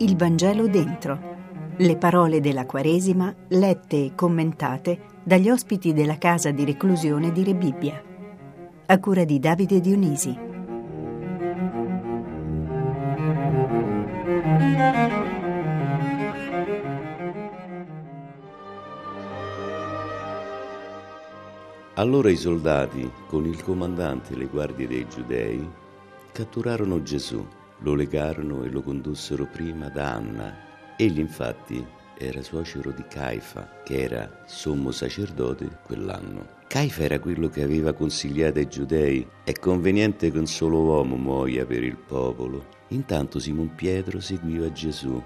Il Vangelo dentro. Le parole della Quaresima lette e commentate dagli ospiti della casa di reclusione di Rebibbia. A cura di Davide Dionisi. Allora i soldati, con il comandante e le guardie dei giudei, catturarono Gesù, lo legarono e lo condussero prima da Anna. Egli infatti era suocero di Caifa, che era sommo sacerdote quell'anno. Caifa era quello che aveva consigliato ai giudei, è conveniente che un solo uomo muoia per il popolo. Intanto Simon Pietro seguiva Gesù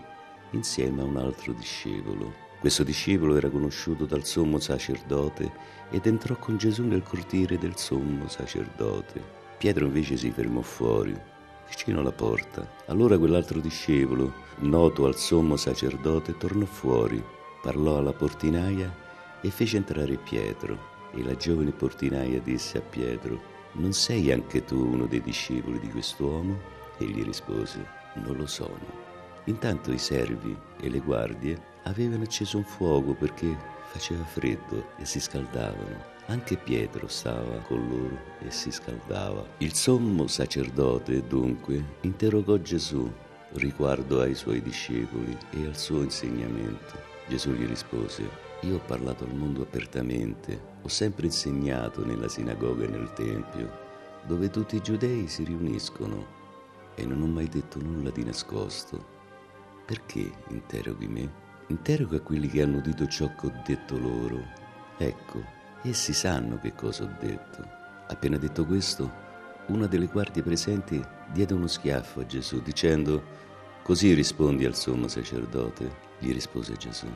insieme a un altro discepolo. Questo discepolo era conosciuto dal sommo sacerdote ed entrò con Gesù nel cortile del sommo sacerdote. Pietro invece si fermò fuori, vicino alla porta. Allora quell'altro discepolo, noto al sommo sacerdote, tornò fuori, parlò alla portinaia e fece entrare Pietro. E la giovane portinaia disse a Pietro, non sei anche tu uno dei discepoli di quest'uomo? Egli rispose, non lo sono. Intanto i servi e le guardie avevano acceso un fuoco perché faceva freddo e si scaldavano. Anche Pietro stava con loro e si scaldava. Il sommo sacerdote, dunque, interrogò Gesù riguardo ai suoi discepoli e al suo insegnamento. Gesù gli rispose, io ho parlato al mondo apertamente, ho sempre insegnato nella sinagoga e nel Tempio, dove tutti i giudei si riuniscono, e non ho mai detto nulla di nascosto. Perché interroghi me? Interroga quelli che hanno udito ciò che ho detto loro. Ecco, essi sanno che cosa ho detto. Appena detto questo, una delle guardie presenti diede uno schiaffo a Gesù, dicendo, Così rispondi al sommo sacerdote. Gli rispose Gesù,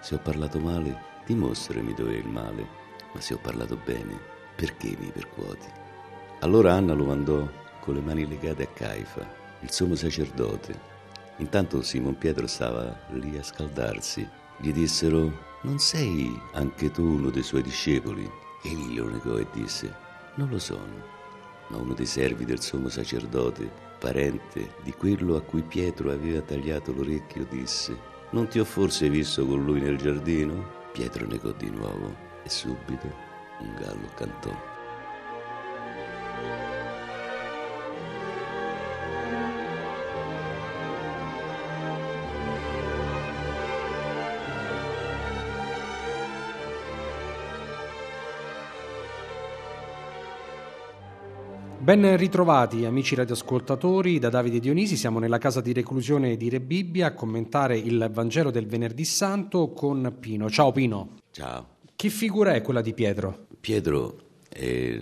se ho parlato male, dimostrami dove è il male, ma se ho parlato bene, perché mi percuoti? Allora Anna lo mandò con le mani legate a Caifa, il sommo sacerdote, Intanto Simon Pietro stava lì a scaldarsi. Gli dissero, non sei anche tu uno dei suoi discepoli? Egli lo negò e disse, non lo sono. Ma uno dei servi del sommo sacerdote, parente di quello a cui Pietro aveva tagliato l'orecchio, disse, non ti ho forse visto con lui nel giardino? Pietro negò di nuovo e subito un gallo cantò. Ben ritrovati amici radioascoltatori da Davide Dionisi, siamo nella casa di reclusione di Re Bibbia a commentare il Vangelo del Venerdì Santo con Pino. Ciao Pino. Ciao. Che figura è quella di Pietro? Pietro è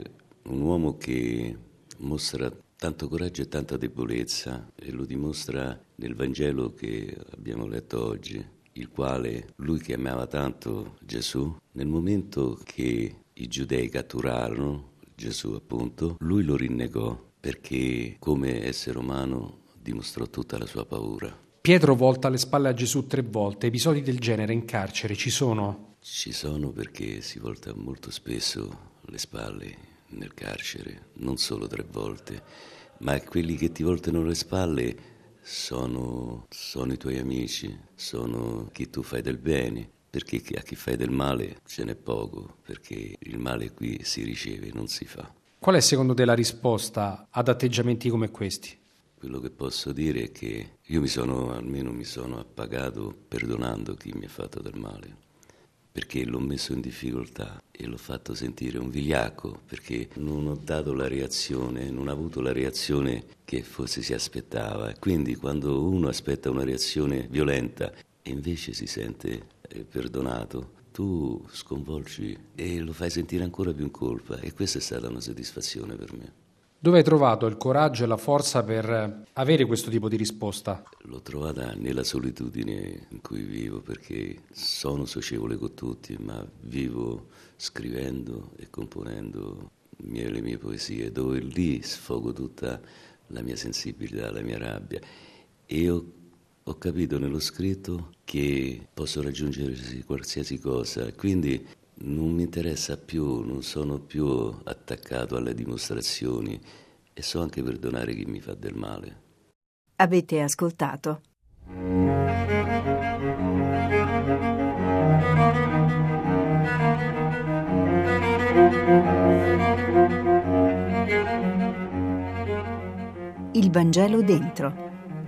un uomo che mostra tanto coraggio e tanta debolezza e lo dimostra nel Vangelo che abbiamo letto oggi, il quale lui che amava tanto Gesù, nel momento che i giudei catturarono Gesù appunto, lui lo rinnegò perché come essere umano dimostrò tutta la sua paura. Pietro volta le spalle a Gesù tre volte, episodi del genere in carcere ci sono? Ci sono perché si volta molto spesso le spalle nel carcere, non solo tre volte, ma quelli che ti voltano le spalle sono, sono i tuoi amici, sono chi tu fai del bene perché a chi fai del male ce n'è poco, perché il male qui si riceve, non si fa. Qual è secondo te la risposta ad atteggiamenti come questi? Quello che posso dire è che io mi sono, almeno mi sono appagato perdonando chi mi ha fatto del male, perché l'ho messo in difficoltà e l'ho fatto sentire un vigliacco, perché non ho dato la reazione, non ho avuto la reazione che forse si aspettava. Quindi quando uno aspetta una reazione violenta e invece si sente perdonato, tu sconvolgi e lo fai sentire ancora più in colpa e questa è stata una soddisfazione per me. Dove hai trovato il coraggio e la forza per avere questo tipo di risposta? L'ho trovata nella solitudine in cui vivo perché sono socievole con tutti, ma vivo scrivendo e componendo le mie poesie, dove lì sfogo tutta la mia sensibilità, la mia rabbia. E ho ho capito nello scritto che posso raggiungere qualsiasi cosa, quindi non mi interessa più, non sono più attaccato alle dimostrazioni e so anche perdonare chi mi fa del male. Avete ascoltato Il Vangelo dentro.